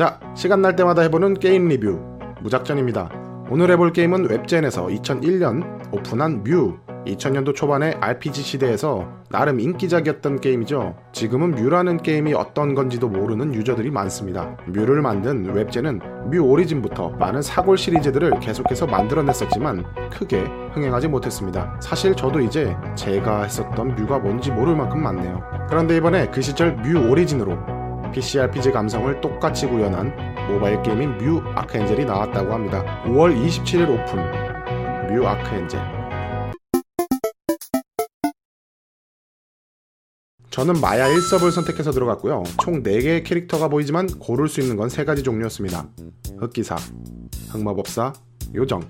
자, 시간 날 때마다 해보는 게임 리뷰 무작전입니다. 오늘 해볼 게임은 웹젠에서 2001년 오픈한 뮤 2000년도 초반의 RPG 시대에서 나름 인기작이었던 게임이죠. 지금은 뮤라는 게임이 어떤 건지도 모르는 유저들이 많습니다. 뮤를 만든 웹젠은 뮤 오리진부터 많은 사골 시리즈들을 계속해서 만들어냈었지만 크게 흥행하지 못했습니다. 사실 저도 이제 제가 했었던 뮤가 뭔지 모를 만큼 많네요. 그런데 이번에 그 시절 뮤 오리진으로 PC RPG 감성을 똑같이 구현한 모바일 게임인 뮤 아크엔젤이 나왔다고 합니다. 5월 27일 오픈 뮤 아크엔젤 저는 마야 1섭을 선택해서 들어갔고요. 총 4개의 캐릭터가 보이지만 고를 수 있는 건 3가지 종류였습니다. 흑기사, 흑마법사, 요정.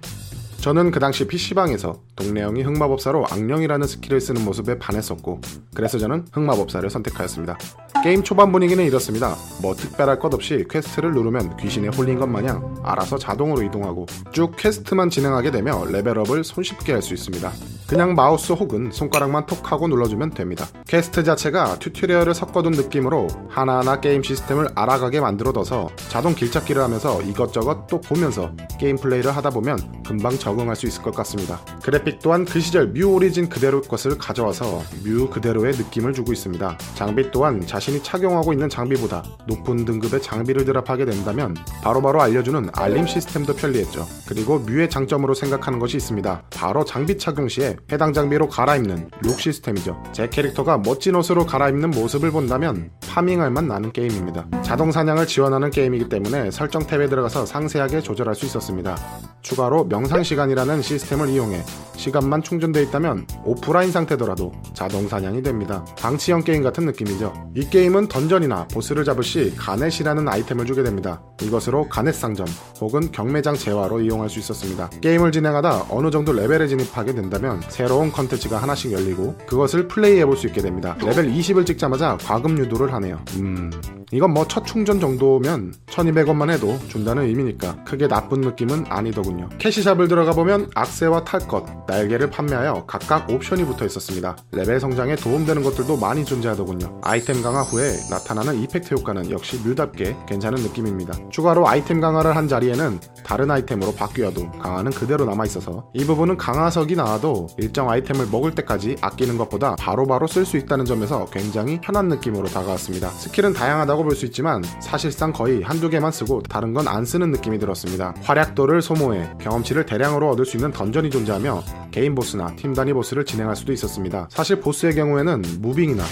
저는 그 당시 PC방에서 동네형이 흑마법사로 악령이라는 스킬을 쓰는 모습에 반했었고 그래서 저는 흑마법사를 선택하였습니다. 게임 초반 분위기는 이렇습니다. 뭐 특별할 것 없이 퀘스트를 누르면 귀신에 홀린 것 마냥 알아서 자동으로 이동하고 쭉 퀘스트만 진행하게 되며 레벨업을 손쉽게 할 수 있습니다. 그냥 마우스 혹은 손가락만 톡 하고 눌러주면 됩니다. 퀘스트 자체가 튜토리얼을 섞어둔 느낌으로 하나하나 게임 시스템을 알아가게 만들어둬서 자동 길찾기를 하면서 이것저것 또 보면서 게임 플레이를 하다 보면 금방 적응할 수 있을 것 같습니다. 그래픽 또한 그 시절 뮤 오리진 그대로 것을 가져와서 뮤 그대로의 느낌을 주고 있습니다. 장비 또한 자신이 착용하고 있는 장비보다 높은 등급의 장비를 드랍하게 된다면 바로바로 바로 알려주는 알림 시스템도 편리했죠. 그리고 뮤의 장점으로 생각하는 것이 있습니다. 바로 장비 착용 시에 해당 장비로 갈아입는 룩 시스템이죠. 제 캐릭터가 멋진 옷으로 갈아입는 모습을 본다면 파밍할 맛 나는 게임입니다. 자동 사냥을 지원하는 게임이기 때문에 설정 탭에 들어가서 상세하게 조절할 수 있었습니다. 추가로 명상 시간이라는 시스템을 이용해 시간만 충전되어 있다면 오프라인 상태더라도 자동 사냥이 됩니다. 방치형 게임 같은 느낌이죠. 이 게임은 던전이나 보스를 잡을 시 가넷이라는 아이템을 주게 됩니다. 이것으로 가넷 상점 혹은 경매장 재화로 이용할 수 있었습니다. 게임을 진행하다 어느 정도 레벨에 진입하게 된다면 새로운 컨텐츠가 하나씩 열리고 그것을 플레이해 볼 수 있게 됩니다. 레벨 20을 찍자마자 과금 유도를 하 네요. 음, 이건 뭐 첫 충전 정도면 1200원만 해도 준다는 의미니까 크게 나쁜 느낌은 아니더군요. cash shop을 들어가 보면 악세와 탈 것, 날개를 판매하여 각각 옵션이 붙어 있었습니다. 레벨 성장에 도움되는 것들도 많이 존재하더군요. 아이템 강화 후에 나타나는 이펙트 효과는 역시 뮤답게 괜찮은 느낌입니다. 추가로 아이템 강화를 한 자리에는 다른 아이템으로 바뀌어도 강화는 그대로 남아있어서 이 부분은 강화석이 나와도 일정 아이템을 먹을 때까지 아끼는 것보다 바로바로 쓸 수 있다는 점에서 굉장히 편한 느낌으로 다가왔습니다. 스킬은 다양하다고 볼 수 있지만 사실상 거의 한두 개만 쓰고 다른 건 안 쓰는 느낌이 들었습니다. 활약도를 소모해 경험치를 대량으로 얻을 수 있는 던전이 존재하며 개인 보스나 팀 단위 보스를 진행할 수도 있었습니다. 사실 보스의 경우에는 무빙이나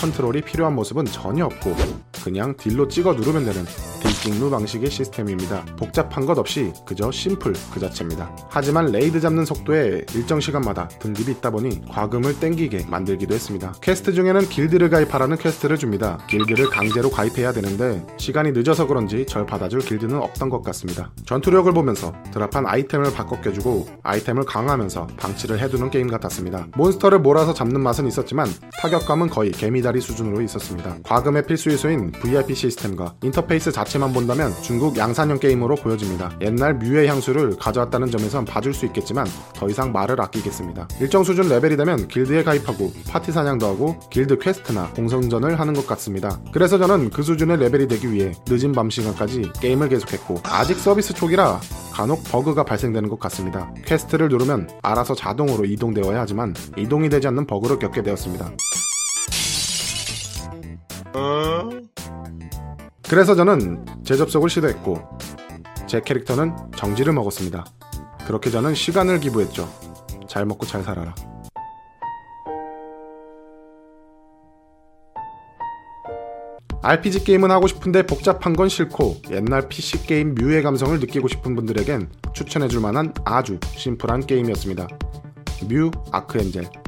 컨트롤이 필요한 모습은 전혀 없고 그냥 딜로 찍어 누르면 되는 딜찍누 방식의 시스템입니다. 복잡한 것 없이 그저 심플 그 자체입니다. 하지만 레이드 잡는 속도에 일정 시간마다 등급이 있다 보니 과금을 땡기게 만들기도 했습니다. 퀘스트 중에는 길드를 가입하라는 퀘스트를 줍니다. 길드를 강제로 가입해야 되는데 시간이 늦어서 그런지 절 받아줄 길드는 없던 것 같습니다. 전투력을 보면서 드랍한 아이템을 바꿔 껴주고 아이템을 강화하면서 방치를 해두는 게임 같았습니다. 몬스터를 몰아서 잡는 맛은 있었지만 타격감은 거의 개미다리 수준으로 있었습니다. 과금의 필수 요소인 VIP 시스템과 인터페이스 자체 만 본다면 중국 양산형 게임으로 보여집니다. 옛날 뮤의 향수를 가져왔다는 점에선 봐줄 수 있겠지만 더 이상 말을 아끼겠습니다. 일정 수준 레벨이 되면 길드에 가입하고 파티 사냥도 하고 길드 퀘스트나 공성전을 하는 것 같습니다. 그래서 저는 그 수준의 레벨이 되기 위해 늦은 밤 시간까지 게임을 계속했고 아직 서비스 초기라 간혹 버그가 발생되는 것 같습니다. 퀘스트를 누르면 알아서 자동으로 이동되어야 하지만 이동이 되지 않는 버그를 겪게 되었습니다. 그래서 저는 재접속을 시도했고 제 캐릭터는 정지를 먹었습니다. 그렇게 저는 시간을 기부했죠. 잘 먹고 잘 살아라. RPG 게임은 하고 싶은데 복잡한 건 싫고 옛날 PC 게임 뮤의 감성을 느끼고 싶은 분들에겐 추천해줄 만한 아주 심플한 게임이었습니다. 뮤 아크 엔젤